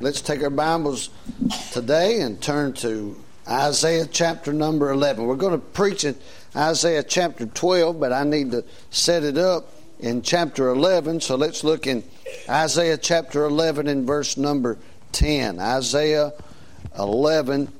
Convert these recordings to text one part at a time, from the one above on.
let's take our Bibles today and turn to Isaiah chapter number 11. We're going to preach in Isaiah chapter 12, but I need to set it up in chapter 11. So let's look in Isaiah chapter 11 and verse number 10. Isaiah 11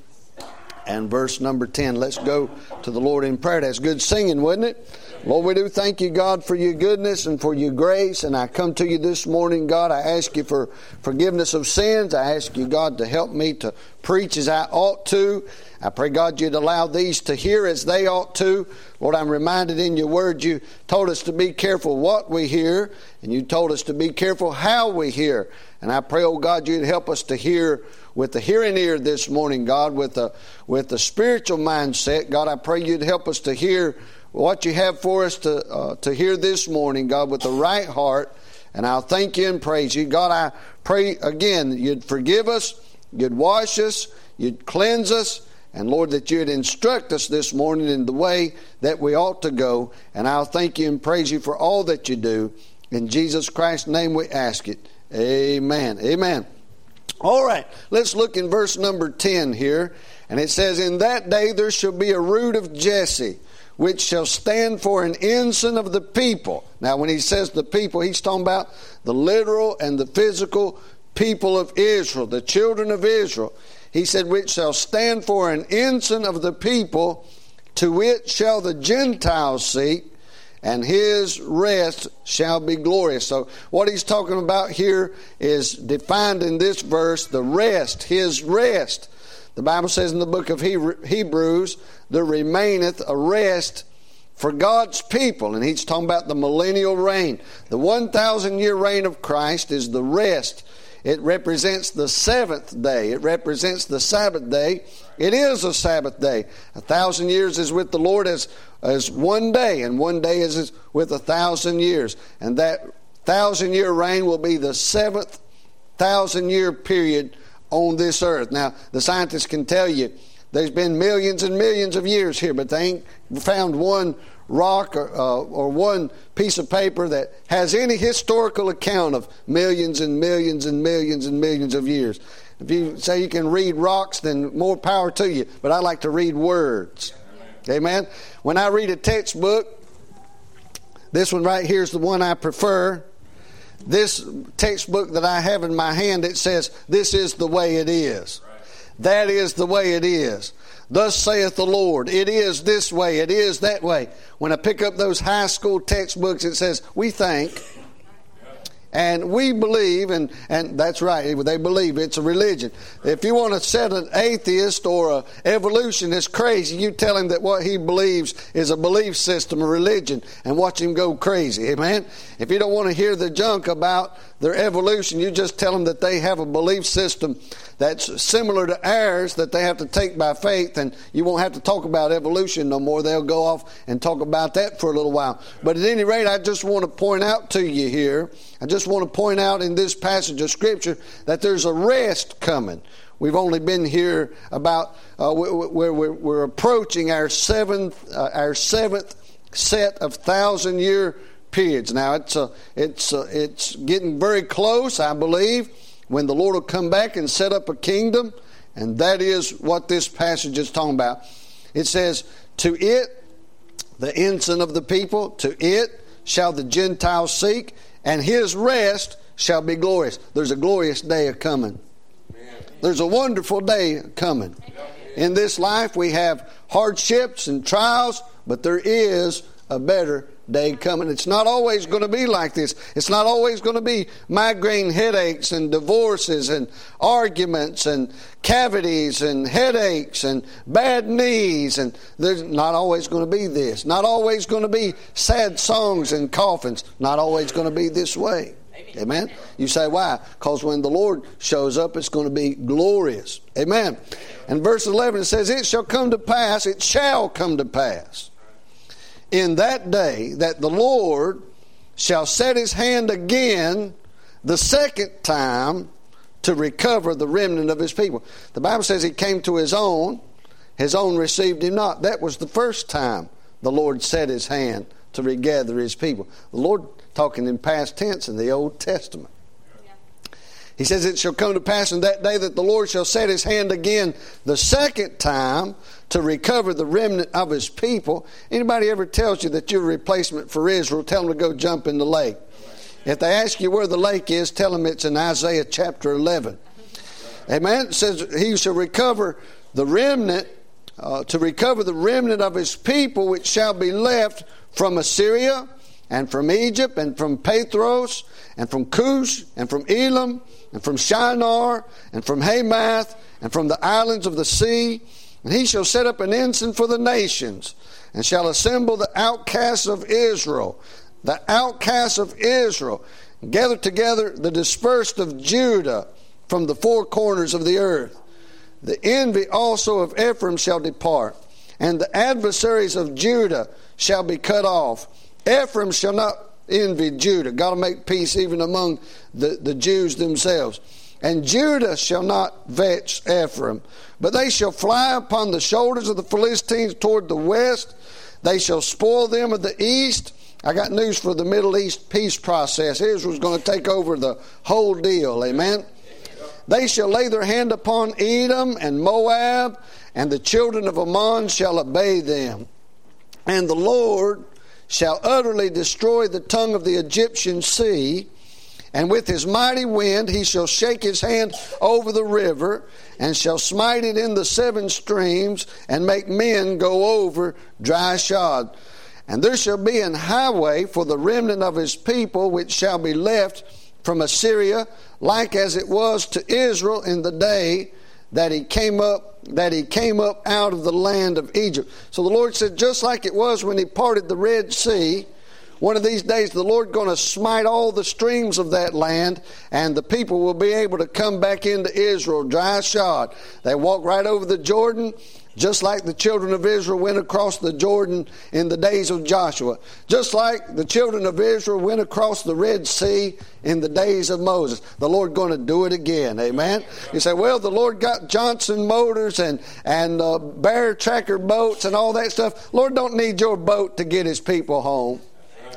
and verse number 10. Let's go to the Lord in prayer. That's good singing, wasn't it? Lord, we do thank you, God, for your goodness and for your grace. And I come to you this morning, God. I ask you for forgiveness of sins. I ask you, God, to help me to preach as I ought to. I pray, God, you'd allow these to hear as they ought to. Lord, I'm reminded in your word you told us to be careful what we hear, and you told us to be careful how we hear. And I pray, oh God, you'd help us to hear with the hearing ear this morning, God, with the with the spiritual mindset. God, I pray you'd help us to hear what you have for us to, uh, to hear this morning, God, with the right heart. And I'll thank you and praise you. God, I pray again you'd forgive us, you'd wash us, you'd cleanse us, and Lord, that you'd instruct us this morning in the way that we ought to go. And I'll thank you and praise you for all that you do. In Jesus Christ's name we ask it. Amen. Amen. All right, let's look in verse number 10 here. And it says, In that day there shall be a root of Jesse which shall stand for an ensign of the people. Now, when he says the people, he's talking about the literal and the physical people of Israel, the children of Israel. He said, which shall stand for an ensign of the people, to which shall the Gentiles seek, and his rest shall be glorious. So, what he's talking about here is defined in this verse the rest, his rest. The Bible says in the book of Hebrews, there remaineth a rest for God's people. And he's talking about the millennial reign. The 1,000 year reign of Christ is the rest. It represents the seventh day. It represents the Sabbath day. It is a Sabbath day. A thousand years is with the Lord as, as one day, and one day is with a thousand years. And that thousand year reign will be the seventh thousand year period on this earth. Now, the scientists can tell you there's been millions and millions of years here, but they ain't found one rock or, uh, or one piece of paper that has any historical account of millions and millions and millions and millions of years. If you say you can read rocks, then more power to you. But I like to read words. Amen. When I read a textbook, this one right here is the one I prefer this textbook that I have in my hand, it says, This is the way it is. That is the way it is. Thus saith the Lord. It is this way. It is that way. When I pick up those high school textbooks, it says, We think. And we believe, and, and that's right, they believe it's a religion. If you want to set an atheist or an evolutionist crazy, you tell him that what he believes is a belief system, a religion, and watch him go crazy. Amen? If you don't want to hear the junk about their evolution, you just tell them that they have a belief system that's similar to ours that they have to take by faith, and you won't have to talk about evolution no more. They'll go off and talk about that for a little while. But at any rate, I just want to point out to you here, I just want to point out in this passage of Scripture that there's a rest coming. We've only been here about uh, we're, we're, we're, approaching our seventh uh, our seventh set of thousand year periods. Now it's uh, it's uh, it's getting very close, I believe when the Lord will come back and set up a kingdom. And that is what this passage is talking about. It says, To it, the ensign of the people, to it shall the Gentiles seek, and his rest shall be glorious. There's a glorious day coming. There's a wonderful day coming. In this life, we have hardships and trials, but there is a better day coming. It's not always going to be like this. It's not always going to be migraine headaches and divorces and arguments and cavities and headaches and bad knees. And there's not always going to be this. Not always going to be sad songs and coffins. Not always going to be this way. Amen. You say why? Because when the Lord shows up, it's going to be glorious. Amen. And verse 11 it says, It shall come to pass, it shall come to pass in that day that the Lord shall set his hand again the second time to recover the remnant of his people. The Bible says he came to his own, his own received him not. That was the first time the Lord set his hand to regather his people. The Lord talking in past tense in the Old Testament. He says, It shall come to pass in that day that the Lord shall set his hand again the second time to recover the remnant of his people. Anybody ever tells you that you're a replacement for Israel, tell them to go jump in the lake. If they ask you where the lake is, tell them it's in Isaiah chapter 11. Amen. It says, He shall recover the remnant, uh, to recover the remnant of his people, which shall be left from Assyria and from Egypt and from Pathros and from Cush and from Elam and from Shinar and from Hamath and from the islands of the sea. And he shall set up an ensign for the nations and shall assemble the outcasts of Israel, the outcasts of Israel, gather together the dispersed of Judah from the four corners of the earth. The envy also of Ephraim shall depart, and the adversaries of Judah shall be cut off. Ephraim shall not envy Judah. Got to make peace even among the, the Jews themselves. And Judah shall not vex Ephraim, but they shall fly upon the shoulders of the Philistines toward the west. They shall spoil them of the east. I got news for the Middle East peace process. Israel's going to take over the whole deal. Amen. They shall lay their hand upon Edom and Moab, and the children of Ammon shall obey them. And the Lord shall utterly destroy the tongue of the Egyptian sea, and with his mighty wind he shall shake his hand over the river, and shall smite it in the seven streams, and make men go over dry shod. And there shall be an highway for the remnant of his people, which shall be left from Assyria, like as it was to Israel in the day that he came up that he came up out of the land of Egypt. So the Lord said, just like it was when he parted the Red Sea, one of these days the Lord going to smite all the streams of that land, and the people will be able to come back into Israel dry shod. They walk right over the Jordan, just like the children of Israel went across the Jordan in the days of Joshua. Just like the children of Israel went across the Red Sea in the days of Moses. The Lord going to do it again. Amen. You say, well, the Lord got Johnson motors and and uh, Bear Tracker boats and all that stuff. Lord don't need your boat to get His people home.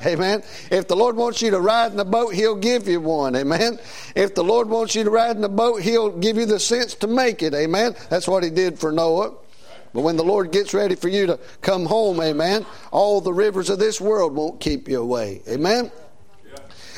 Amen. If the Lord wants you to ride in the boat, He'll give you one. Amen. If the Lord wants you to ride in the boat, He'll give you the sense to make it. Amen. That's what He did for Noah. But when the Lord gets ready for you to come home, amen, all the rivers of this world won't keep you away. Amen?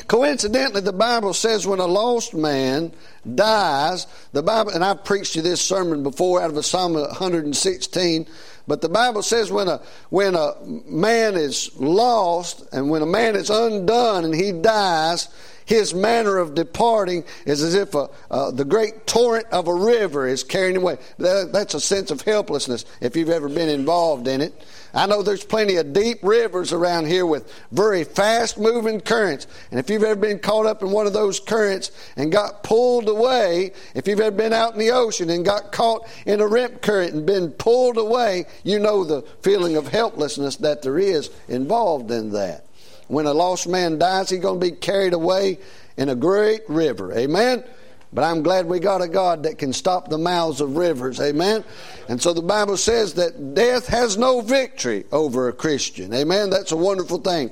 Coincidentally, the Bible says when a lost man dies, the Bible, and I've preached you this sermon before out of a Psalm 116, but the Bible says when a, when a man is lost and when a man is undone and he dies, his manner of departing is as if a, uh, the great torrent of a river is carrying away. That, that's a sense of helplessness if you've ever been involved in it. I know there's plenty of deep rivers around here with very fast moving currents. And if you've ever been caught up in one of those currents and got pulled away, if you've ever been out in the ocean and got caught in a rip current and been pulled away, you know the feeling of helplessness that there is involved in that. When a lost man dies, he's going to be carried away in a great river. Amen? But I'm glad we got a God that can stop the mouths of rivers. Amen? And so the Bible says that death has no victory over a Christian. Amen? That's a wonderful thing.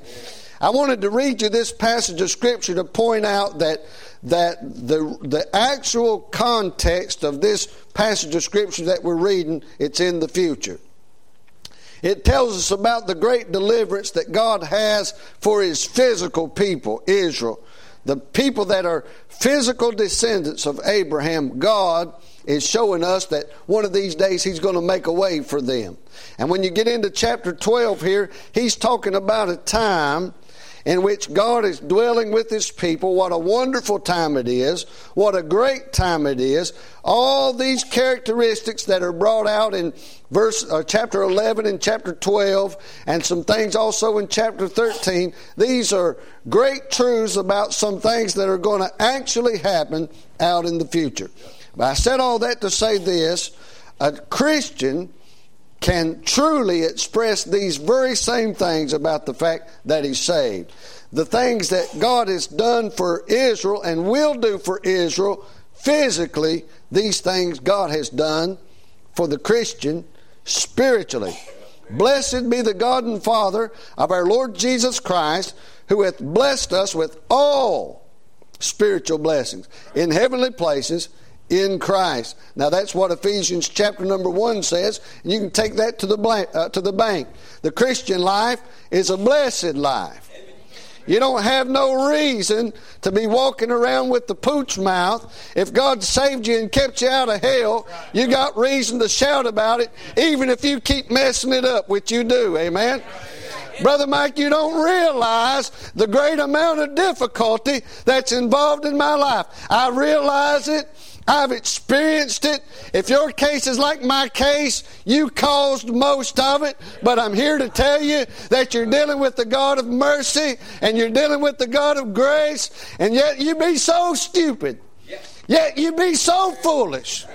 I wanted to read you this passage of Scripture to point out that, that the, the actual context of this passage of Scripture that we're reading, it's in the future. It tells us about the great deliverance that God has for his physical people, Israel. The people that are physical descendants of Abraham, God is showing us that one of these days he's going to make a way for them. And when you get into chapter 12 here, he's talking about a time in which God is dwelling with His people. What a wonderful time it is. What a great time it is. All these characteristics that are brought out in verse uh, chapter 11 and chapter 12 and some things also in chapter 13 these are great truths about some things that are going to actually happen out in the future but i said all that to say this a christian can truly express these very same things about the fact that he's saved. The things that God has done for Israel and will do for Israel physically, these things God has done for the Christian spiritually. Blessed be the God and Father of our Lord Jesus Christ, who hath blessed us with all spiritual blessings in heavenly places in Christ. Now that's what Ephesians chapter number 1 says. And you can take that to the, blank, uh, to the bank. The Christian life is a blessed life. You don't have no reason to be walking around with the pooch mouth. If God saved you and kept you out of hell, you got reason to shout about it, even if you keep messing it up, which you do. Amen. Brother Mike, you don't realize the great amount of difficulty that's involved in my life. I realize it I've experienced it. If your case is like my case, you caused most of it. But I'm here to tell you that you're dealing with the God of mercy and you're dealing with the God of grace, and yet you be so stupid. Yet you be so foolish.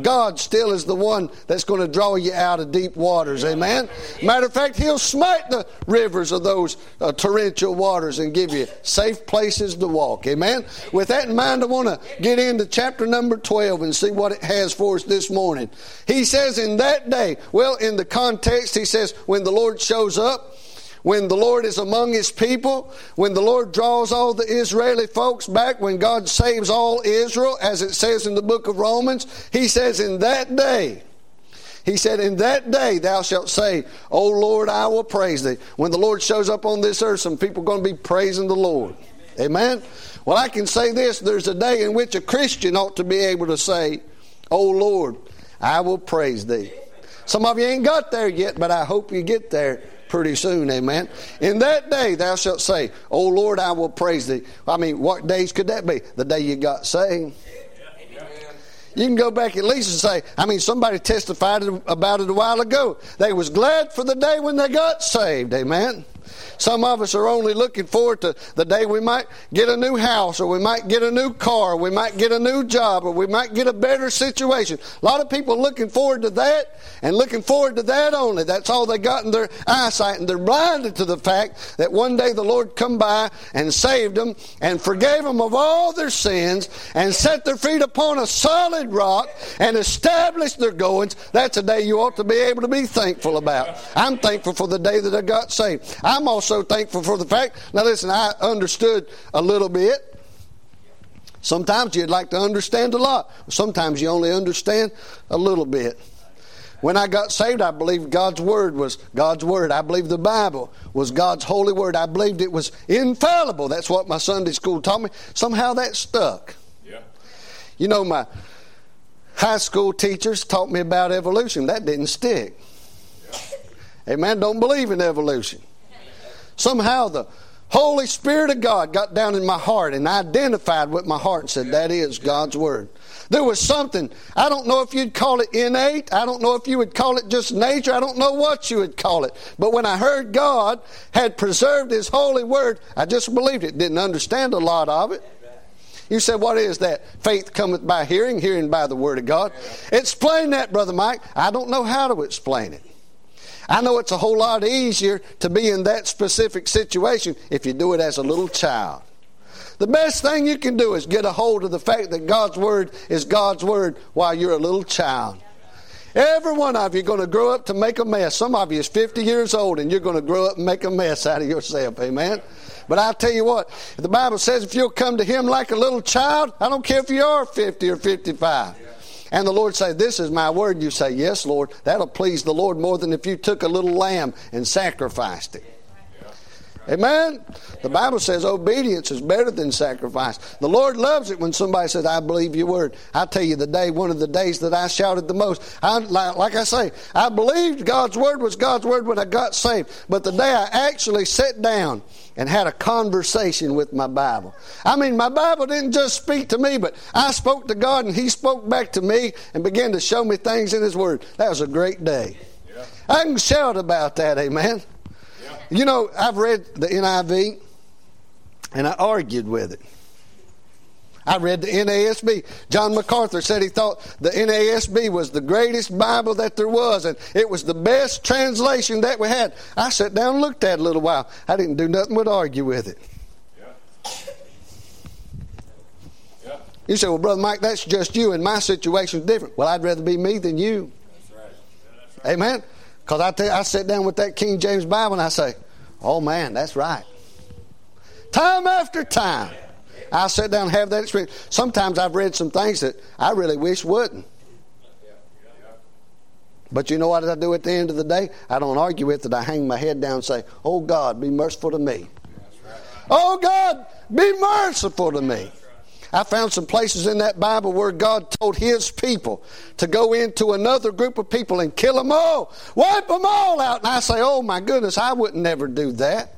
God still is the one that's going to draw you out of deep waters. Amen. Matter of fact, He'll smite the rivers of those uh, torrential waters and give you safe places to walk. Amen. With that in mind, I want to get into chapter number 12 and see what it has for us this morning. He says, In that day, well, in the context, he says, when the Lord shows up, when the Lord is among his people, when the Lord draws all the Israeli folks back, when God saves all Israel, as it says in the book of Romans, he says, In that day, he said, In that day thou shalt say, O Lord, I will praise thee. When the Lord shows up on this earth, some people are going to be praising the Lord. Amen? Well, I can say this there's a day in which a Christian ought to be able to say, O Lord, I will praise thee. Some of you ain't got there yet, but I hope you get there pretty soon, amen. In that day thou shalt say, O Lord, I will praise thee. I mean, what days could that be? The day you got saved. You can go back at least and say, I mean, somebody testified about it a while ago. They was glad for the day when they got saved, amen. Some of us are only looking forward to the day we might get a new house or we might get a new car, or we might get a new job or we might get a better situation. A lot of people looking forward to that and looking forward to that only. That's all they got in their eyesight and they're blinded to the fact that one day the Lord come by and saved them and forgave them of all their sins and set their feet upon a solid rock and established their goings. That's a day you ought to be able to be thankful about. I'm thankful for the day that I got saved. I'm also so thankful for the fact. Now, listen, I understood a little bit. Sometimes you'd like to understand a lot. Sometimes you only understand a little bit. When I got saved, I believed God's Word was God's Word. I believed the Bible was God's holy Word. I believed it was infallible. That's what my Sunday school taught me. Somehow that stuck. Yeah. You know, my high school teachers taught me about evolution. That didn't stick. Yeah. Amen. Don't believe in evolution. Somehow the Holy Spirit of God got down in my heart and identified with my heart and said, That is God's Word. There was something, I don't know if you'd call it innate, I don't know if you would call it just nature, I don't know what you would call it. But when I heard God had preserved His holy Word, I just believed it. Didn't understand a lot of it. You said, What is that? Faith cometh by hearing, hearing by the Word of God. Explain that, Brother Mike. I don't know how to explain it. I know it's a whole lot easier to be in that specific situation if you do it as a little child. The best thing you can do is get a hold of the fact that God's Word is God's Word while you're a little child. Every one of you going to grow up to make a mess. Some of you is 50 years old and you're going to grow up and make a mess out of yourself. Amen. But I'll tell you what, the Bible says if you'll come to Him like a little child, I don't care if you are 50 or 55. And the Lord say, This is my word. You say, Yes, Lord. That'll please the Lord more than if you took a little lamb and sacrificed it. Amen. The Bible says obedience is better than sacrifice. The Lord loves it when somebody says, I believe your word. I tell you, the day, one of the days that I shouted the most, I, like I say, I believed God's word was God's word when I got saved. But the day I actually sat down and had a conversation with my Bible. I mean, my Bible didn't just speak to me, but I spoke to God and He spoke back to me and began to show me things in His Word. That was a great day. Yeah. I can shout about that, amen. Yeah. You know, I've read the NIV and I argued with it. I read the NASB. John MacArthur said he thought the NASB was the greatest Bible that there was, and it was the best translation that we had. I sat down and looked at it a little while. I didn't do nothing but argue with it. Yeah. Yeah. You say, well, Brother Mike, that's just you, and my situation's different. Well, I'd rather be me than you. That's right. That's right. Amen? Because I, I sit down with that King James Bible and I say, oh man, that's right. Time after time. I sit down and have that experience. Sometimes I've read some things that I really wish wouldn't. But you know what I do at the end of the day? I don't argue with it. I hang my head down and say, Oh God, be merciful to me. Oh God, be merciful to me. I found some places in that Bible where God told His people to go into another group of people and kill them all, wipe them all out. And I say, oh my goodness, I would never do that.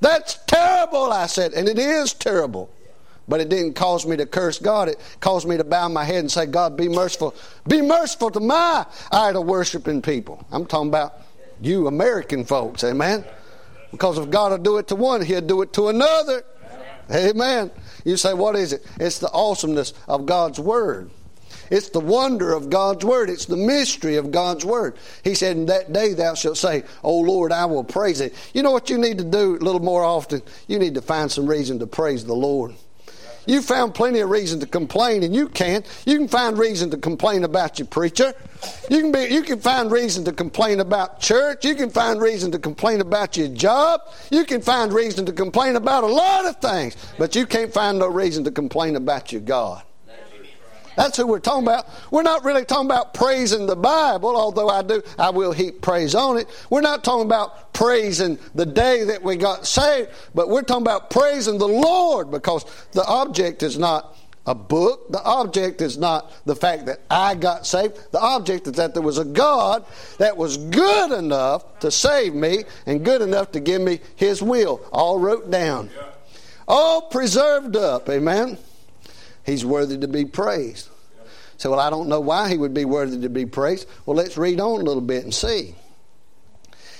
That's terrible, I said, and it is terrible. But it didn't cause me to curse God. It caused me to bow my head and say, God, be merciful. Be merciful to my idol worshiping people. I'm talking about you American folks, amen? Because if God will do it to one, He'll do it to another. Amen. You say, what is it? It's the awesomeness of God's Word. It's the wonder of God's Word. It's the mystery of God's Word. He said, In that day thou shalt say, O Lord, I will praise thee. You know what you need to do a little more often? You need to find some reason to praise the Lord. You found plenty of reason to complain, and you can't. You can find reason to complain about your preacher. You can, be, you can find reason to complain about church. You can find reason to complain about your job. You can find reason to complain about a lot of things, but you can't find no reason to complain about your God. That's who we're talking about. We're not really talking about praising the Bible, although I do, I will heap praise on it. We're not talking about praising the day that we got saved, but we're talking about praising the Lord because the object is not a book. The object is not the fact that I got saved. The object is that there was a God that was good enough to save me and good enough to give me His will, all wrote down, all preserved up. Amen. He's worthy to be praised. So, well, I don't know why he would be worthy to be praised. Well, let's read on a little bit and see.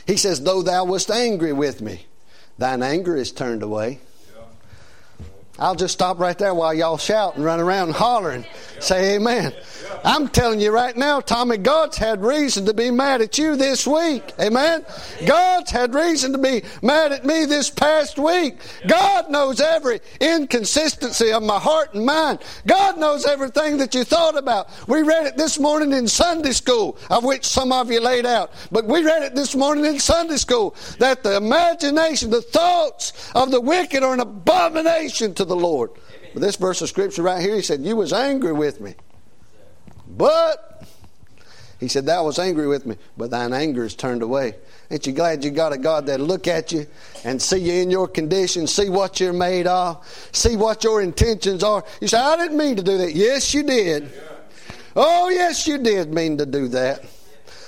He says, Though thou wast angry with me, thine anger is turned away. I'll just stop right there while y'all shout and run around and hollering. Say amen. I'm telling you right now, Tommy, God's had reason to be mad at you this week. Amen. God's had reason to be mad at me this past week. God knows every inconsistency of my heart and mind. God knows everything that you thought about. We read it this morning in Sunday school, of which some of you laid out. But we read it this morning in Sunday school that the imagination, the thoughts of the wicked are an abomination to the Lord. But this verse of scripture right here, he said, You was angry with me. But he said, Thou was angry with me, but thine anger is turned away. Ain't you glad you got a God that look at you and see you in your condition, see what you're made of, see what your intentions are? You say, I didn't mean to do that. Yes, you did. Oh, yes, you did mean to do that.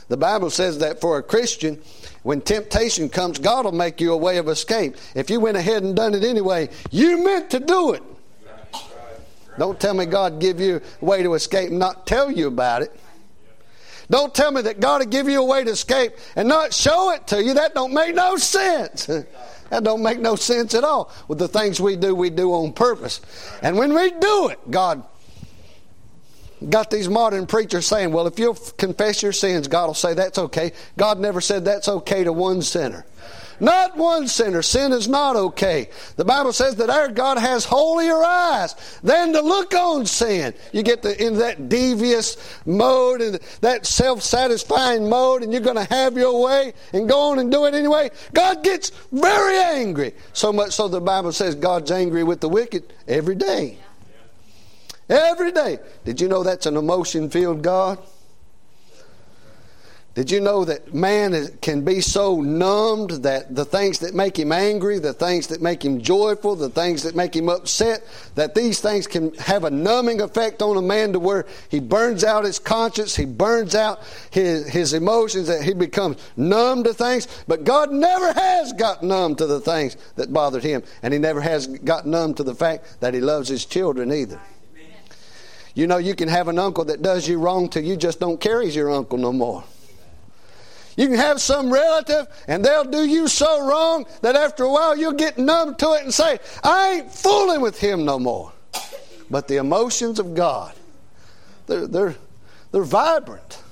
The Bible says that for a Christian, when temptation comes, God will make you a way of escape. If you went ahead and done it anyway, you meant to do it. Don't tell me God give you a way to escape and not tell you about it. Don't tell me that God will give you a way to escape and not show it to you. That don't make no sense. that don't make no sense at all. With the things we do, we do on purpose. And when we do it, God got these modern preachers saying, well, if you'll confess your sins, God will say that's okay. God never said that's okay to one sinner. Not one sinner. Sin is not okay. The Bible says that our God has holier eyes than to look on sin. You get the, in that devious mode and that self satisfying mode, and you're going to have your way and go on and do it anyway. God gets very angry. So much so the Bible says God's angry with the wicked every day. Every day. Did you know that's an emotion filled God? Did you know that man can be so numbed that the things that make him angry, the things that make him joyful, the things that make him upset, that these things can have a numbing effect on a man to where he burns out his conscience, he burns out his, his emotions, that he becomes numb to things. But God never has got numb to the things that bothered him, and he never has got numb to the fact that he loves his children either. You know, you can have an uncle that does you wrong till you just don't care he's your uncle no more. You can have some relative and they'll do you so wrong that after a while you'll get numb to it and say, I ain't fooling with him no more. But the emotions of God, they're, they're, they're vibrant.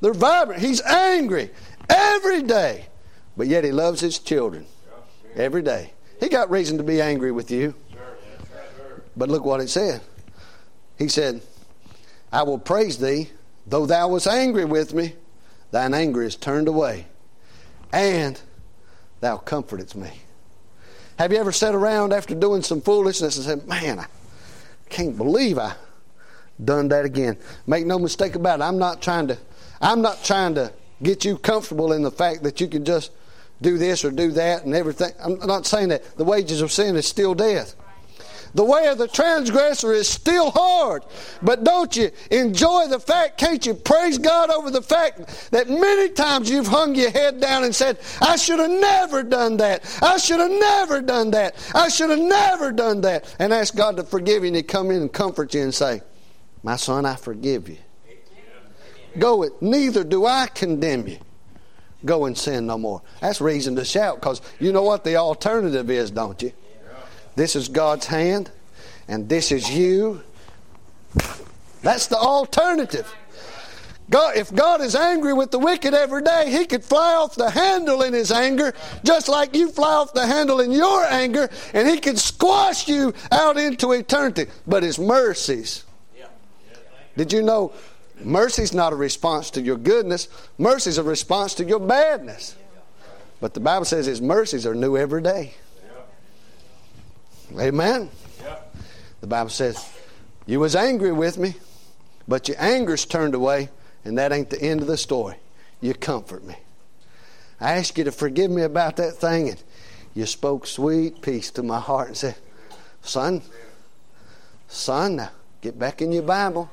They're vibrant. He's angry every day, but yet he loves his children every day. He got reason to be angry with you. But look what it said. He said, I will praise thee, though thou wast angry with me, thine anger is turned away, and thou comfortest me. Have you ever sat around after doing some foolishness and said, Man, I can't believe I done that again. Make no mistake about it. I'm not trying to I'm not trying to get you comfortable in the fact that you can just do this or do that and everything. I'm not saying that the wages of sin is still death. The way of the transgressor is still hard. But don't you enjoy the fact, can't you praise God over the fact that many times you've hung your head down and said, I should have never done that. I should have never done that. I should have never done that. And ask God to forgive you and He come in and comfort you and say, My son, I forgive you. Go it. Neither do I condemn you. Go and sin no more. That's reason to shout because you know what the alternative is, don't you? This is God's hand, and this is you. That's the alternative. God, if God is angry with the wicked every day, He could fly off the handle in His anger, just like you fly off the handle in your anger, and He could squash you out into eternity. But His mercies. Did you know mercy's not a response to your goodness? Mercy's a response to your badness. But the Bible says His mercies are new every day. Amen. The Bible says, You was angry with me, but your anger's turned away, and that ain't the end of the story. You comfort me. I ask you to forgive me about that thing, and you spoke sweet peace to my heart and said, Son, son, now get back in your Bible.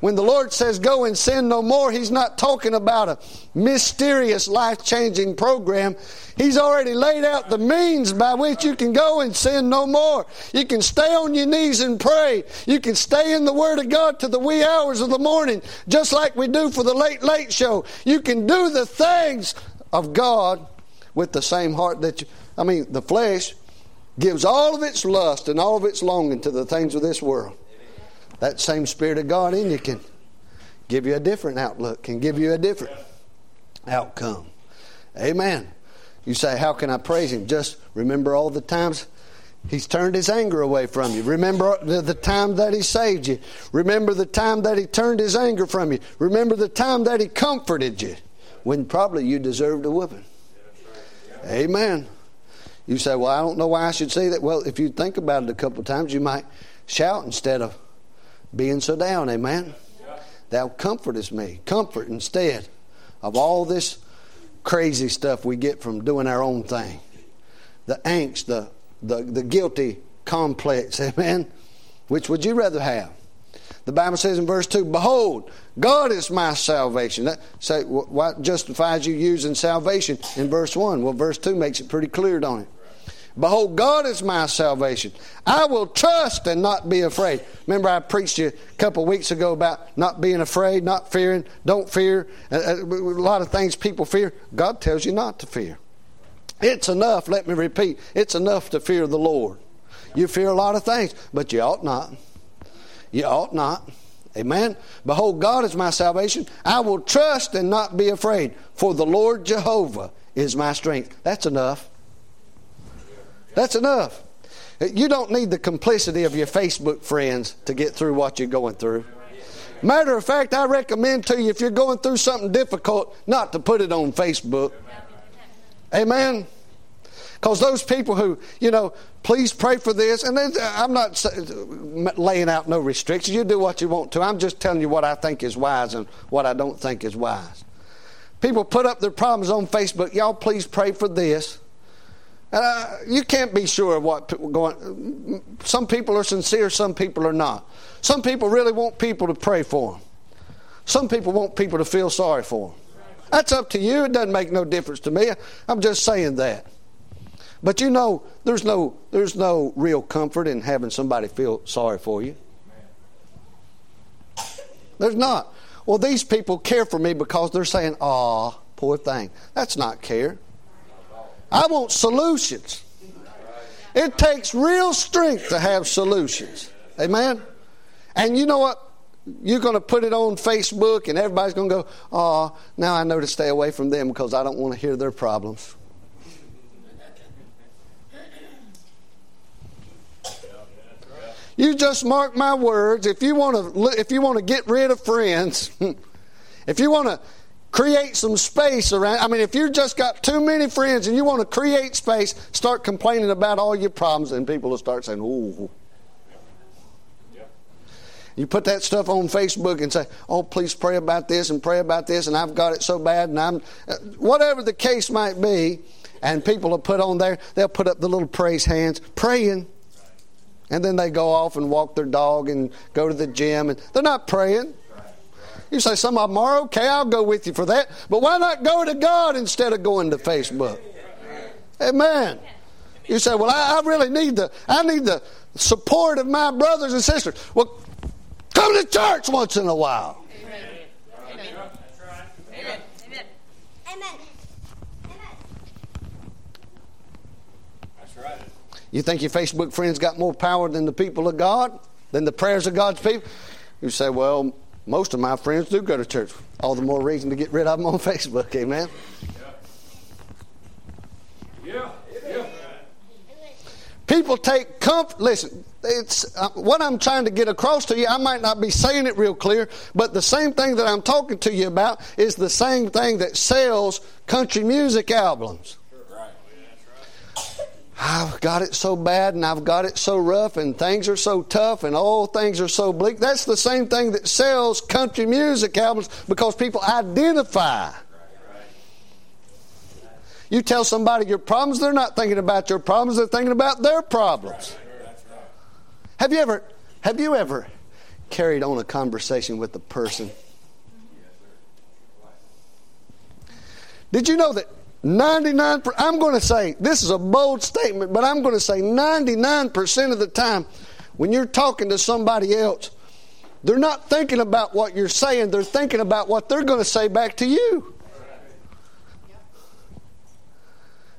When the Lord says go and sin no more, He's not talking about a mysterious life changing program. He's already laid out the means by which you can go and sin no more. You can stay on your knees and pray. You can stay in the Word of God to the wee hours of the morning, just like we do for the late, late show. You can do the things of God with the same heart that you, I mean, the flesh gives all of its lust and all of its longing to the things of this world that same Spirit of God in you can give you a different outlook, can give you a different outcome. Amen. You say, How can I praise Him? Just remember all the times He's turned His anger away from you. Remember the, time that He saved you. Remember the time that He turned His anger from you. Remember the time that He comforted you when probably you deserved a whipping. Amen. You say, Well, I don't know why I should say that. Well, if you think about it a couple times, you might shout instead of being so down. Amen. Thou comfortest me. Comfort instead of all this crazy stuff we get from doing our own thing. The angst, the, the, the guilty complex. Amen. Which would you rather have? The Bible says in verse 2, Behold, God is my salvation. That, say, what justifies you using salvation in verse 1? Well, verse 2 makes it pretty clear, don't it? Behold, God is my salvation. I will trust and not be afraid. Remember, I preached you a couple of weeks ago about not being afraid, not fearing, don't fear. Uh, uh, a lot of things people fear. God tells you not to fear. It's enough, let me repeat, it's enough to fear the Lord. You fear a lot of things, but you ought not. You ought not. Amen. Behold, God is my salvation. I will trust and not be afraid, for the Lord Jehovah is my strength. That's enough. That's enough. You don't need the complicity of your Facebook friends to get through what you're going through. Matter of fact, I recommend to you if you're going through something difficult, not to put it on Facebook. Amen. Because those people who, you know, please pray for this, and then, uh, I'm not laying out no restrictions. You do what you want to. I'm just telling you what I think is wise and what I don't think is wise. People put up their problems on Facebook. Y'all, please pray for this. Uh, you can't be sure of what going. Some people are sincere, some people are not. Some people really want people to pray for them. Some people want people to feel sorry for them. That's up to you. It doesn't make no difference to me. I'm just saying that. But you know, there's no there's no real comfort in having somebody feel sorry for you. There's not. Well, these people care for me because they're saying, "Ah, poor thing." That's not care. I want solutions. It takes real strength to have solutions. Amen? And you know what? You're going to put it on Facebook, and everybody's going to go, Oh, now I know to stay away from them because I don't want to hear their problems. You just mark my words. If you want to, if you want to get rid of friends, if you want to create some space around. I mean, if you've just got too many friends and you want to create space, start complaining about all your problems, and people will start saying, "Ooh." You put that stuff on Facebook and say, "Oh, please pray about this and pray about this," and I've got it so bad, and I'm uh, whatever the case might be, and people will put on there. They'll put up the little praise hands, praying, and then they go off and walk their dog and go to the gym, and they're not praying. You say some of them are okay. I'll go with you for that, but why not go to God instead of going to Facebook? Amen. You say, "Well, I, I really need the I need the support of my brothers and sisters." Well, Come to church once in a while. Amen. Amen. Amen. That's right. You think your Facebook friends got more power than the people of God, than the prayers of God's people? You say, well, most of my friends do go to church. All the more reason to get rid of them on Facebook, amen? Yeah. yeah. People take comfort. Listen, it's uh, what I'm trying to get across to you. I might not be saying it real clear, but the same thing that I'm talking to you about is the same thing that sells country music albums. I've got it so bad and I've got it so rough and things are so tough and all things are so bleak. That's the same thing that sells country music albums because people identify. You tell somebody your problems, they're not thinking about your problems, they're thinking about their problems. Have you ever have you ever carried on a conversation with a person? Did you know that 99 I'm going to say this is a bold statement, but I'm going to say 99% of the time when you're talking to somebody else, they're not thinking about what you're saying, they're thinking about what they're going to say back to you.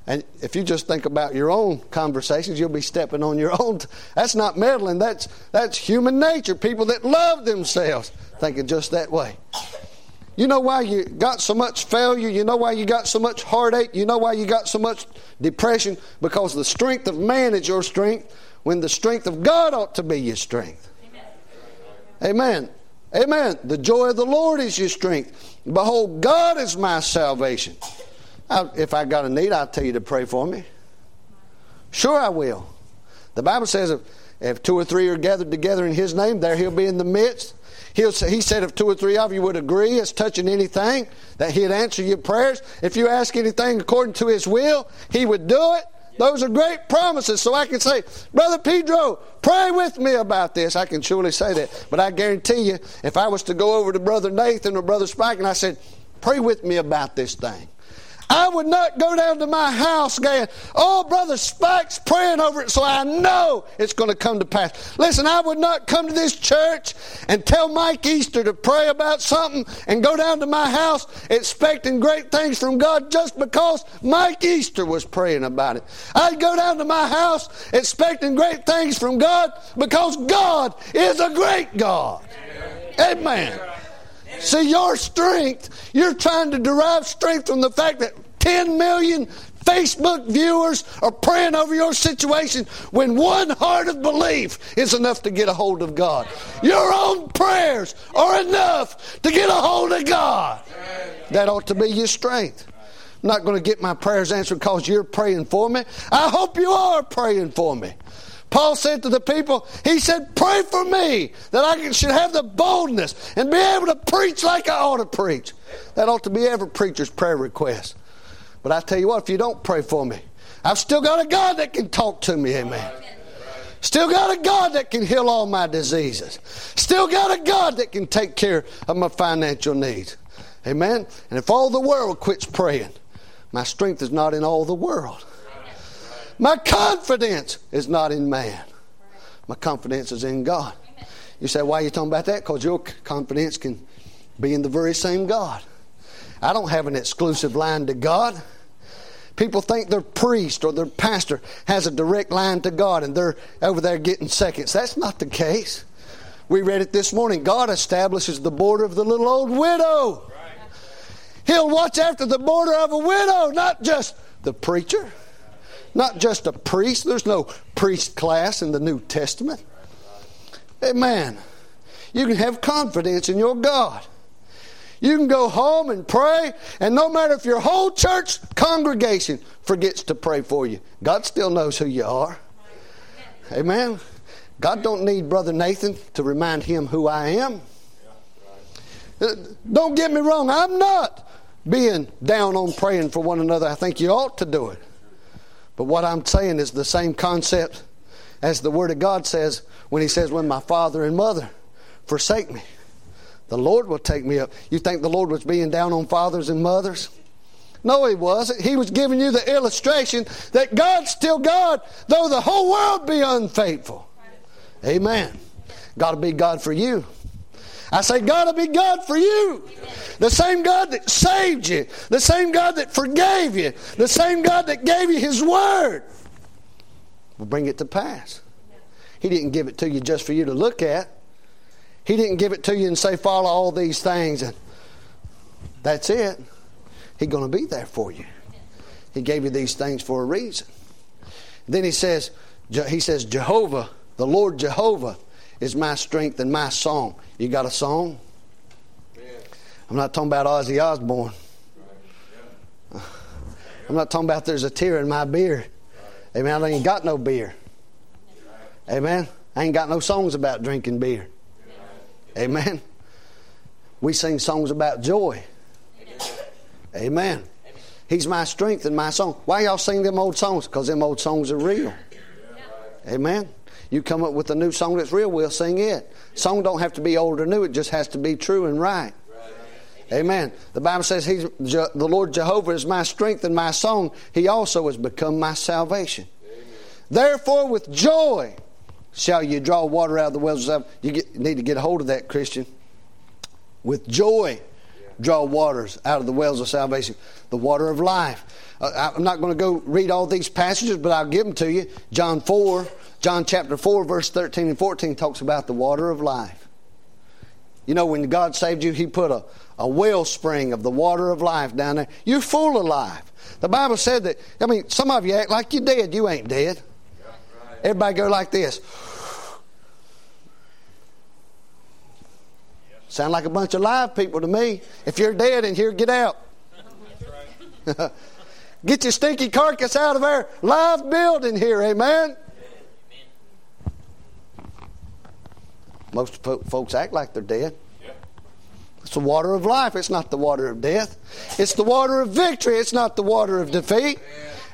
And if you just think about your own conversations, you'll be stepping on your own. That's not meddling. That's that's human nature. People that love themselves thinking just that way. You know why you got so much failure? You know why you got so much heartache? You know why you got so much depression? Because the strength of man is your strength when the strength of God ought to be your strength. Amen. Amen. Amen. The joy of the Lord is your strength. Behold, God is my salvation. I, if I got a need, I'll tell you to pray for me. Sure, I will. The Bible says if, if two or three are gathered together in His name, there He'll be in the midst. He'll say, he said if two or three of you would agree as touching anything, that He'd answer your prayers. If you ask anything according to His will, He would do it. Those are great promises. So I can say, Brother Pedro, pray with me about this. I can surely say that. But I guarantee you, if I was to go over to Brother Nathan or Brother Spike and I said, pray with me about this thing. I would not go down to my house going, Oh, Brother Spike's praying over it, so I know it's going to come to pass. Listen, I would not come to this church and tell Mike Easter to pray about something and go down to my house expecting great things from God just because Mike Easter was praying about it. I'd go down to my house expecting great things from God because God is a great God. Amen. See, your strength, you're trying to derive strength from the fact that 10 million Facebook viewers are praying over your situation when one heart of belief is enough to get a hold of God. Your own prayers are enough to get a hold of God. That ought to be your strength. I'm not going to get my prayers answered because you're praying for me. I hope you are praying for me. Paul said to the people, he said, Pray for me that I should have the boldness and be able to preach like I ought to preach. That ought to be every preacher's prayer request. But I tell you what, if you don't pray for me, I've still got a God that can talk to me, amen. Still got a God that can heal all my diseases. Still got a God that can take care of my financial needs. Amen. And if all the world quits praying, my strength is not in all the world. My confidence is not in man. My confidence is in God. You say, why are you talking about that? Because your confidence can be in the very same God. I don't have an exclusive line to God. People think their priest or their pastor has a direct line to God and they're over there getting seconds. That's not the case. We read it this morning. God establishes the border of the little old widow. He'll watch after the border of a widow, not just the preacher. Not just a priest. There's no priest class in the New Testament. Amen. You can have confidence in your God. You can go home and pray, and no matter if your whole church congregation forgets to pray for you, God still knows who you are. Amen. God don't need Brother Nathan to remind him who I am. Uh, don't get me wrong, I'm not being down on praying for one another. I think you ought to do it. But what I'm saying is the same concept as the Word of God says when He says, When my father and mother forsake me, the Lord will take me up. You think the Lord was being down on fathers and mothers? No, He wasn't. He was giving you the illustration that God's still God, though the whole world be unfaithful. Amen. Got to be God for you. I say, God will be God for you. The same God that saved you, the same God that forgave you, the same God that gave you His Word will bring it to pass. He didn't give it to you just for you to look at. He didn't give it to you and say, follow all these things and that's it. He's going to be there for you. He gave you these things for a reason. Then he says, he says, Jehovah, the Lord Jehovah is my strength and my song. You got a song? I'm not talking about Ozzy Osbourne. I'm not talking about there's a tear in my beer. Amen. I ain't got no beer. Amen. I ain't got no songs about drinking beer. Amen. We sing songs about joy. Amen. He's my strength and my song. Why y'all sing them old songs? Because them old songs are real. Amen. You come up with a new song that's real, we'll sing it. Song don't have to be old or new, it just has to be true and right. Amen. The Bible says he's, the Lord Jehovah is my strength and my song. He also has become my salvation. Amen. Therefore, with joy shall you draw water out of the wells of You, get, need to get a hold of that, Christian. With joy, draw waters out of the wells of salvation, the water of life. Uh, I'm not going to go read all these passages, but I'll give them to you. John 4, John chapter 4, verse 13 and 14 talks about the water of life. You know, when God saved you, He put a, a wellspring of the water of life down there. You're full of life. The Bible said that, I mean, some of you act like you're dead. You ain't dead. Everybody go like this. Sound like a bunch of live people to me. If you're dead in here, get out. get your stinky carcass out of our live building here, amen? Most folks act like they're dead. It's the water of life. It's not the water of death. It's the water of victory. It's not the water of defeat.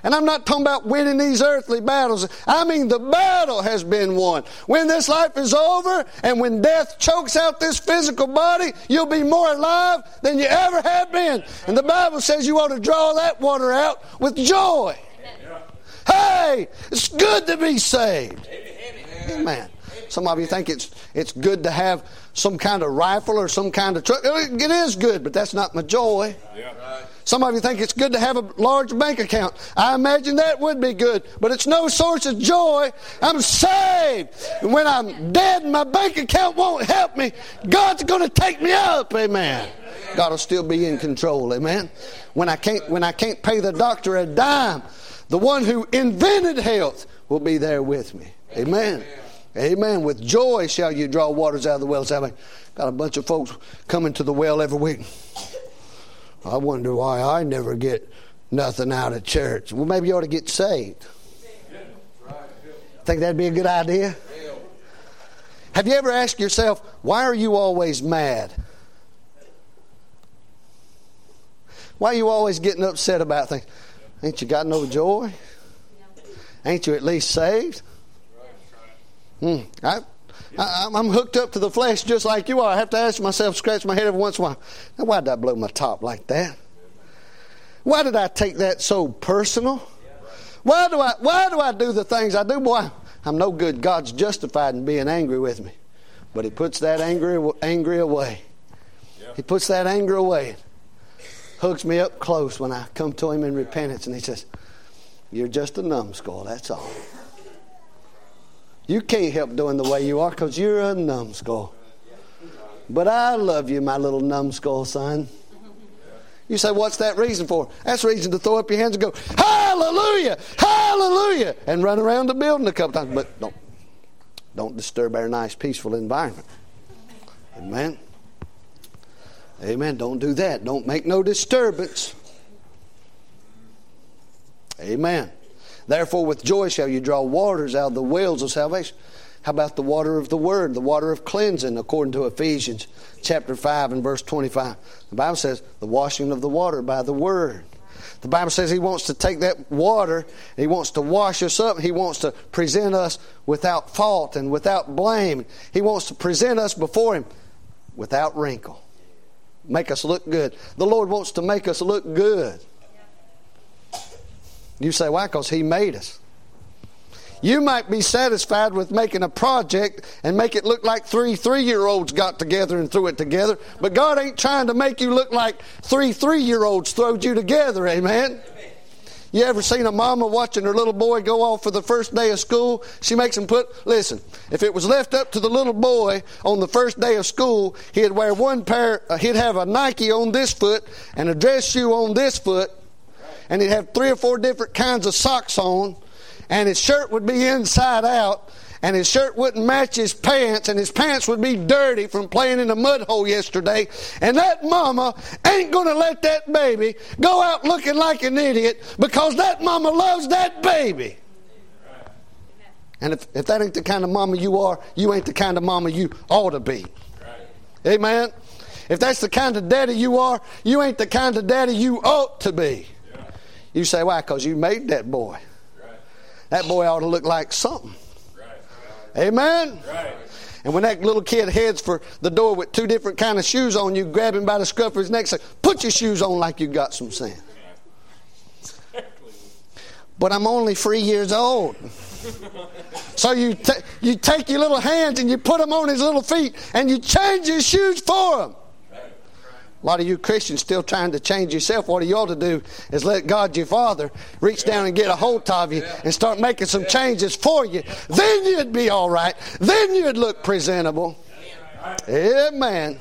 And I'm not talking about winning these earthly battles. I mean, the battle has been won. When this life is over and when death chokes out this physical body, you'll be more alive than you ever have been. And the Bible says you ought to draw that water out with joy. Hey, it's good to be saved. Amen. Some of you think it's it's good to have some kind of rifle or some kind of truck. It is good, but that's not my joy. Yeah. Some of you think it's good to have a large bank account. I imagine that would be good, but it's no source of joy. I'm saved. And when I'm dead and my bank account won't help me, God's going to take me up. Amen. God will still be in control. Amen. When I can't, when I can't pay the doctor a dime, the one who invented health will be there with me. Amen. Amen. With joy shall you draw waters out of the well. Got a bunch of folks coming to the well every week. I wonder why I never get nothing out of church. Well, maybe you ought to get saved. Think that'd be a good idea? Have you ever asked yourself, why are you always mad? Why are you always getting upset about things? Ain't you got no joy? Ain't you at least saved? Mm, I, I, am hooked up to the flesh just like you are. I have to ask myself, scratch my head every once in a while. Now, why did I blow my top like that? Why did I take that so personal? Why do I why do I do the things I do? Boy, I'm no good. God's justified in being angry with me. But he puts that angry angry away. He puts that anger away. Hooks me up close when I come to him in repentance and he says, You're just a numbskull, that's all. You can't help doing the way you are because you're a numbskull. But I love you, my little numbskull son. You say, what's that reason for? That's reason to throw up your hands and go, Hallelujah! Hallelujah! And run around the building a couple times. But don't, don't disturb our nice, peaceful environment. Amen. Amen. Don't do that. Don't make no disturbance. Amen. Therefore, with joy shall you draw waters out of the wells of salvation. How about the water of the Word, the water of cleansing, according to Ephesians chapter 5 and verse 25? The Bible says, the washing of the water by the Word. The Bible says He wants to take that water, and He wants to wash us up, He wants to present us without fault and without blame. He wants to present us before Him without wrinkle. Make us look good. The Lord wants to make us look good. You say, why? Because He made us. You might be satisfied with making a project and make it look like three three year olds got together and threw it together, but God ain't trying to make you look like three three year olds throwed you together, amen? You ever seen a mama watching her little boy go off for the first day of school? She makes him put, listen, if it was left up to the little boy on the first day of school, he'd wear one pair, uh, he'd have a Nike on this foot and a dress shoe on this foot, and he'd have three or four different kinds of socks on, and his shirt would be inside out, and his shirt wouldn't match his pants, and his pants would be dirty from playing in a mud hole yesterday. And that mama ain't going to let that baby go out looking like an idiot because that mama loves that baby. And if, if that ain't the kind of mama you are, you ain't the kind of mama you ought to be. Amen. If that's the kind of daddy you are, you ain't the kind of daddy you ought to be. You say, why? Because you made that boy. That boy ought to look like something. Amen? And when that little kid heads for the door with two different kind of shoes on, you grab him by the scruff of his neck and say, put your shoes on like you got some sense. But I'm only three years old. So you, t- you take your little hands and you put them on his little feet and you change his shoes for him. A lot of you Christians still trying to change yourself. What you ought to do is let God, your Father, reach down and get a hold of you and start making some changes for you. Then you'd be all right. Then you'd look presentable. Amen.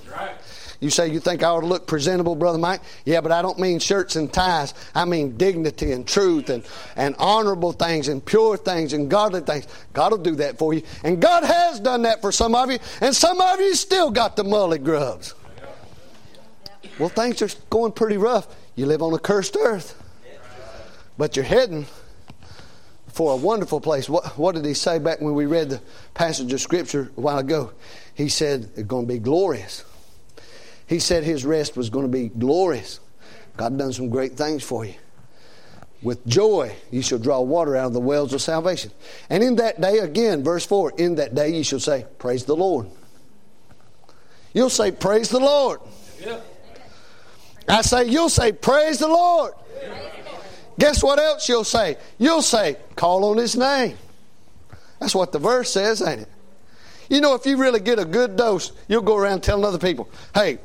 You say you think I ought to look presentable, Brother Mike? Yeah, but I don't mean shirts and ties. I mean dignity and truth and, and honorable things and pure things and godly things. God will do that for you. And God has done that for some of you. And some of you still got the mullet grubs. Well, things are going pretty rough. You live on a cursed earth, but you're heading for a wonderful place. What, what did he say back when we read the passage of Scripture a while ago? He said it's going to be glorious. He said his rest was going to be glorious. God done some great things for you. With joy you shall draw water out of the wells of salvation. And in that day, again, verse 4, in that day you shall say, Praise the Lord. You'll say, Praise the Lord. I say, you'll say, Praise the Lord. Guess what else you'll say? You'll say, Call on His name. That's what the verse says, ain't it? You know, if you really get a good dose, you'll go around telling other people, Hey,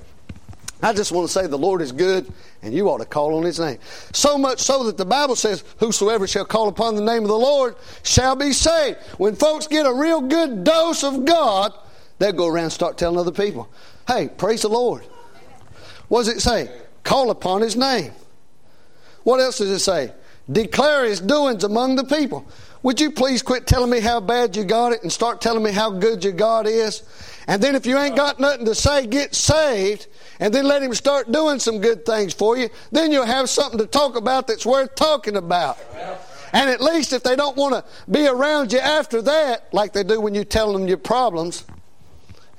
I just want to say the Lord is good, and you ought to call on His name. So much so that the Bible says, Whosoever shall call upon the name of the Lord shall be saved. When folks get a real good dose of God, they'll go around and start telling other people, Hey, praise the Lord. What does it say? Call upon his name. What else does it say? Declare his doings among the people. Would you please quit telling me how bad you got it and start telling me how good your God is? And then if you ain't got nothing to say, get saved and then let him start doing some good things for you. Then you'll have something to talk about that's worth talking about. And at least if they don't want to be around you after that, like they do when you tell them your problems,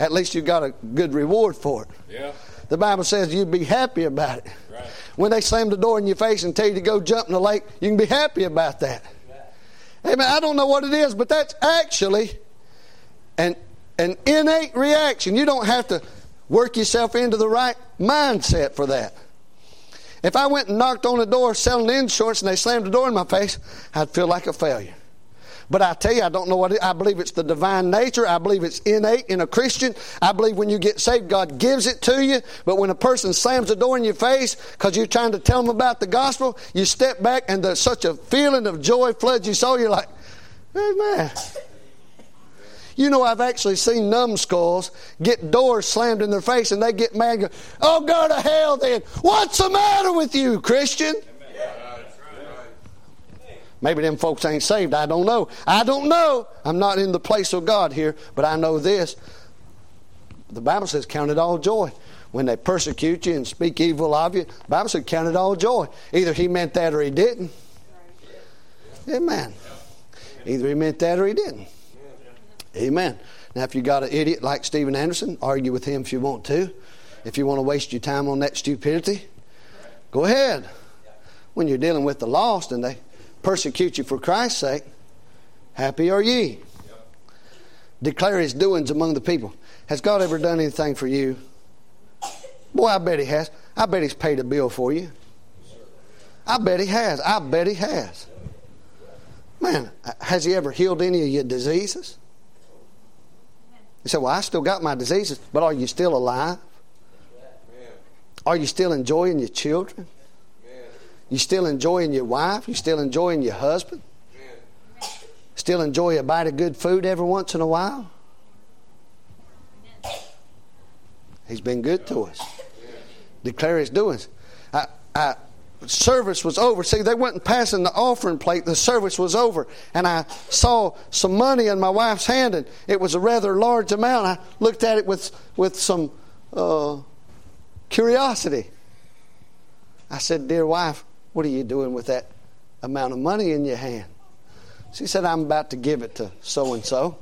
at least you've got a good reward for it. Yeah. The Bible says you'd be happy about it. Right. When they slam the door in your face and tell you to go jump in the lake, you can be happy about that. Right. Amen. I don't know what it is, but that's actually an, an innate reaction. You don't have to work yourself into the right mindset for that. If I went and knocked on the door selling insurance and they slammed the door in my face, I'd feel like a failure. But I tell you, I don't know what it, I believe it's the divine nature. I believe it's innate in a Christian. I believe when you get saved, God gives it to you. But when a person slams the door in your face because you're trying to tell them about the gospel, you step back and there's such a feeling of joy floods your soul. You're like, man. You know, I've actually seen numbskulls get doors slammed in their face and they get mad and go, Oh, go to hell then. What's the matter with you, Christian? Maybe them folks ain't saved. I don't know. I don't know. I'm not in the place of God here, but I know this. The Bible says, count it all joy. When they persecute you and speak evil of you, the Bible says, count it all joy. Either he meant that or he didn't. Amen. Either he meant that or he didn't. Amen. Now, if you got an idiot like Steven Anderson, argue with him if you want to. If you want to waste your time on that stupidity, go ahead. When you're dealing with the lost and they persecute you for Christ's sake, happy are ye. Declare his doings among the people. Has God ever done anything for you? Boy, I bet he has. I bet he's paid a bill for you. I bet he has. I bet he has. Man, has he ever healed any of your diseases? You say, Well, I still got my diseases, but are you still alive? Are you still enjoying your children? You still enjoying your wife? You still enjoying your husband? Still enjoy a bite of good food every once in a while? He's been good to us. Declare his doings. I, I, service was over. See, they wasn't passing the offering plate. The service was over. And I saw some money in my wife's hand, and it was a rather large amount. I looked at it with, with some uh, curiosity. I said, Dear wife, what are you doing with that amount of money in your hand? She said, I'm about to give it to so and so.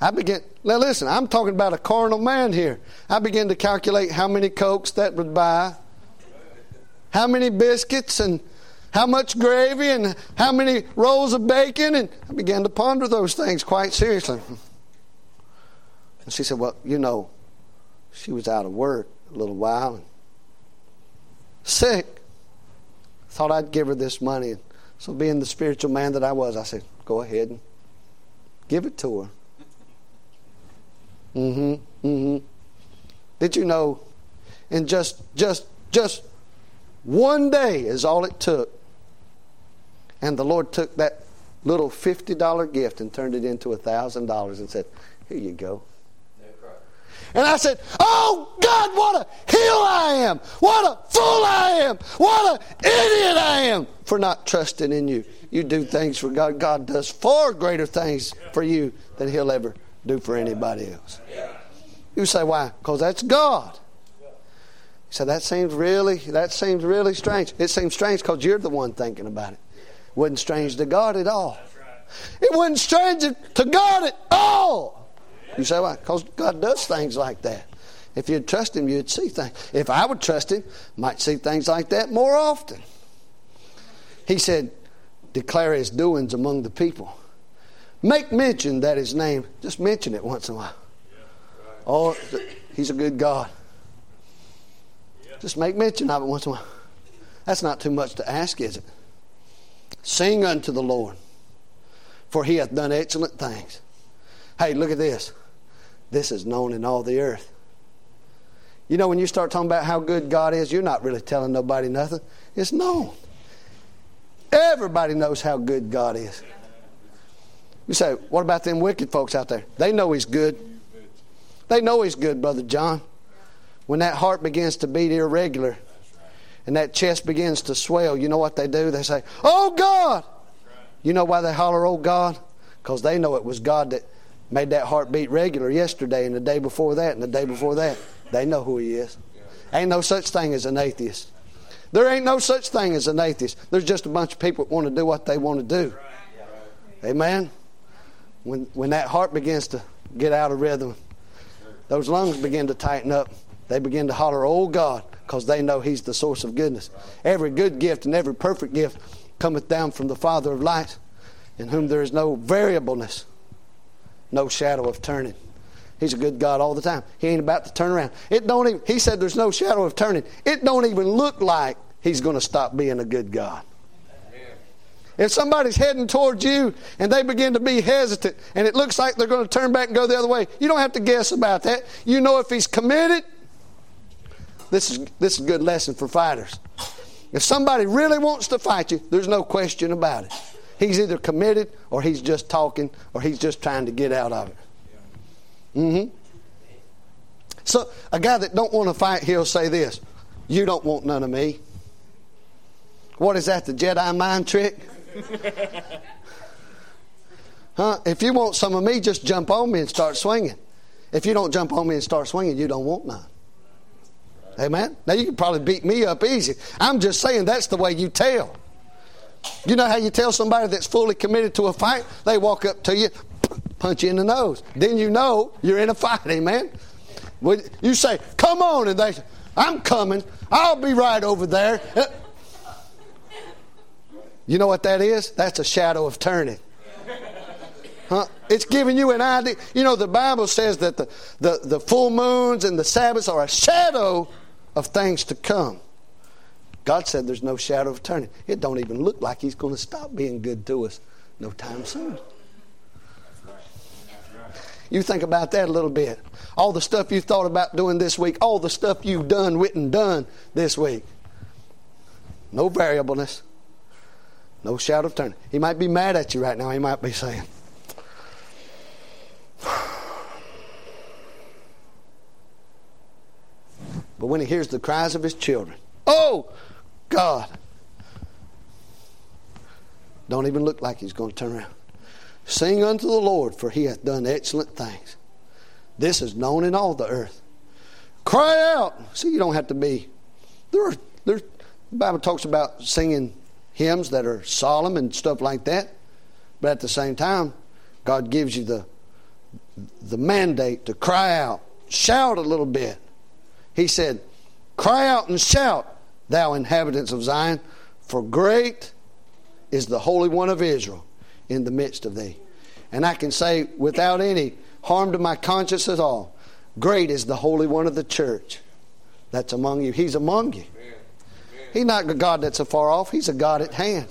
I began, now listen, I'm talking about a carnal man here. I began to calculate how many Cokes that would buy, how many biscuits, and how much gravy, and how many rolls of bacon, and I began to ponder those things quite seriously. And she said, Well, you know, she was out of work a little while, sick. Thought I'd give her this money. So, being the spiritual man that I was, I said, Go ahead and give it to her. Mm-hmm. Mm-hmm. Did you know in just just just one day is all it took. And the Lord took that little $50 gift and turned it into $1,000 and said, Here you go. And I said, Oh God, what a heel I am. What a fool I am. What an idiot I am for not trusting in you. You do things for God. God does far greater things for you than He'll ever do for anybody else. You say, why? Because that's God. So that seems really that seems really strange. It seems strange because you're the one thinking about it. it. Wasn't strange to God at all. It wasn't strange to God at all. You say why? Because God does things like that. If you'd trust Him, you'd see things. If I would trust Him, might see things like that more often. He said, "Declare His doings among the people." Make mention that his name, just mention it once in a while. Oh, he's a good God. Just make mention of it once in a while. That's not too much to ask, is it? Sing unto the Lord, for he hath done excellent things. Hey, look at this. This is known in all the earth. You know, when you start talking about how good God is, you're not really telling nobody nothing. It's known. Everybody knows how good God is. You say, what about them wicked folks out there? They know He's good. They know He's good, Brother John. When that heart begins to beat irregular and that chest begins to swell, you know what they do? They say, Oh God! You know why they holler, Oh God? Because they know it was God that made that heart beat regular yesterday and the day before that and the day before that. They know who He is. Ain't no such thing as an atheist. There ain't no such thing as an atheist. There's just a bunch of people that want to do what they want to do. Amen when, when that heart begins to get out of rhythm, those lungs begin to tighten up. They begin to holler, Oh God, because they know He's the source of goodness. Every good gift and every perfect gift cometh down from the Father of lights, in whom there is no variableness, no shadow of turning. He's a good God all the time. He ain't about to turn around. It don't even, he said there's no shadow of turning. It don't even look like he's going to stop being a good God. If somebody's heading towards you and they begin to be hesitant and it looks like they're going to turn back and go the other way, you don't have to guess about that. You know if he's committed. This is, this is a good lesson for fighters. If somebody really wants to fight you, there's no question about it. He's either committed or he's just talking or he's just trying to get out of it. Mm-hmm. So a guy that don't want to fight, he'll say this: "You don't want none of me." What is that? The Jedi mind trick? Huh? If you want some of me, just jump on me and start swinging. If you don't jump on me and start swinging, you don't want none. Amen? Now, you can probably beat me up easy. I'm just saying that's the way you tell. You know how you tell somebody that's fully committed to a fight? They walk up to you, punch you in the nose. Then you know you're in a fight, amen? You say, come on, and they say, I'm coming. I'll be right over there. You know what that is? That's a shadow of turning. Huh? It's giving you an idea. You know, the Bible says that the, the, the full moons and the Sabbaths are a shadow of things to come. God said there's no shadow of turning. It don't even look like He's going to stop being good to us no time soon. You think about that a little bit. All the stuff you thought about doing this week, all the stuff you've done, written, done this week. No variableness. No shadow of turning. He might be mad at you right now. He might be saying, But when he hears the cries of his children, oh, God, don't even look like he's going to turn around. Sing unto the Lord, for he hath done excellent things. This is known in all the earth. Cry out. See, you don't have to be. There are, there, the Bible talks about singing hymns that are solemn and stuff like that. But at the same time, God gives you the, the mandate to cry out, shout a little bit. He said, Cry out and shout, thou inhabitants of Zion, for great is the Holy One of Israel in the midst of thee. And I can say without any harm to my conscience at all, great is the Holy One of the church that's among you. He's among you. He's not a God that's afar off, He's a God at hand.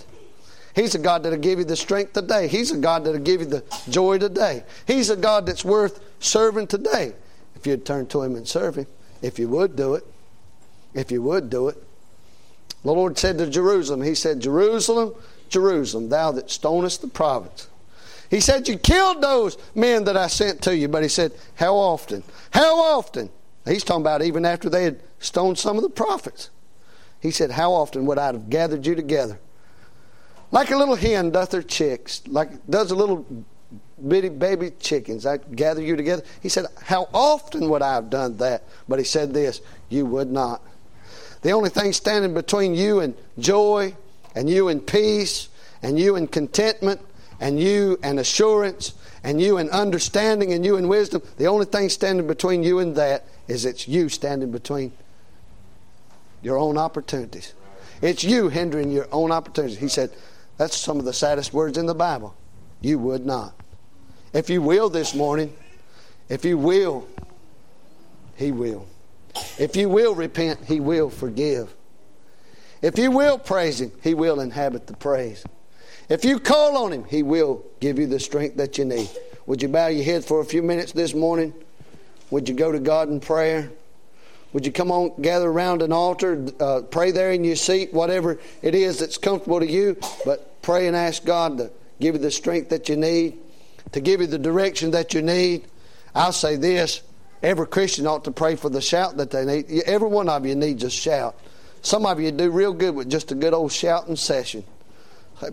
He's a God that'll give you the strength today. He's a God that'll give you the joy today. He's a God that's worth serving today. If you'd turn to Him and serve Him, if you would do it, if you would do it. The Lord said to Jerusalem, He said, Jerusalem, Jerusalem, thou that stonest the prophets. He said, You killed those men that I sent to you. But He said, How often? How often? He's talking about even after they had stoned some of the prophets. He said, How often would I have gathered you together? Like a little hen doth her chicks, like does a little bitty baby chickens. I gather you together. He said, How often would I have done that? But he said this, You would not. The only thing standing between you and joy, and you and peace, and you and contentment, and you and assurance, and you and understanding, and you and wisdom, the only thing standing between you and that is it's you standing between your own opportunities. It's you hindering your own opportunities. He said, that's some of the saddest words in the Bible. You would not. If you will this morning, if you will, He will. If you will repent, He will forgive. If you will praise Him, He will inhabit the praise. If you call on Him, He will give you the strength that you need. Would you bow your head for a few minutes this morning? Would you go to God in prayer? Would you come on, gather around an altar, uh, pray there in your seat, whatever it is that's comfortable to you, but pray and ask God to give you the strength that you need, to give you the direction that you need. I'll say this every Christian ought to pray for the shout that they need. Every one of you needs a shout. Some of you do real good with just a good old shouting session.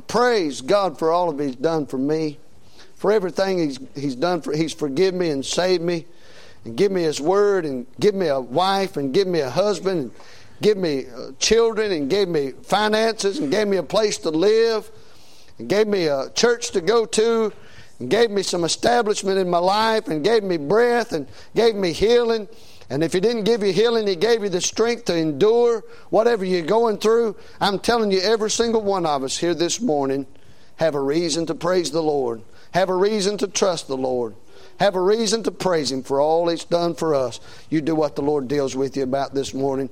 Praise God for all of He's done for me, for everything He's, he's done for. He's forgiven me and saved me and give me His Word and give me a wife and give me a husband and give me uh, children and gave me finances and gave me a place to live and gave me a church to go to and gave me some establishment in my life and gave me breath and gave me healing. And if He didn't give you healing, He gave you the strength to endure whatever you're going through. I'm telling you, every single one of us here this morning have a reason to praise the Lord, have a reason to trust the Lord have a reason to praise Him for all He's done for us. You do what the Lord deals with you about this morning.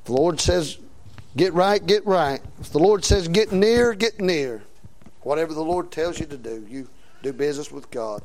If the Lord says, get right, get right. If the Lord says, get near, get near. Whatever the Lord tells you to do, you do business with God.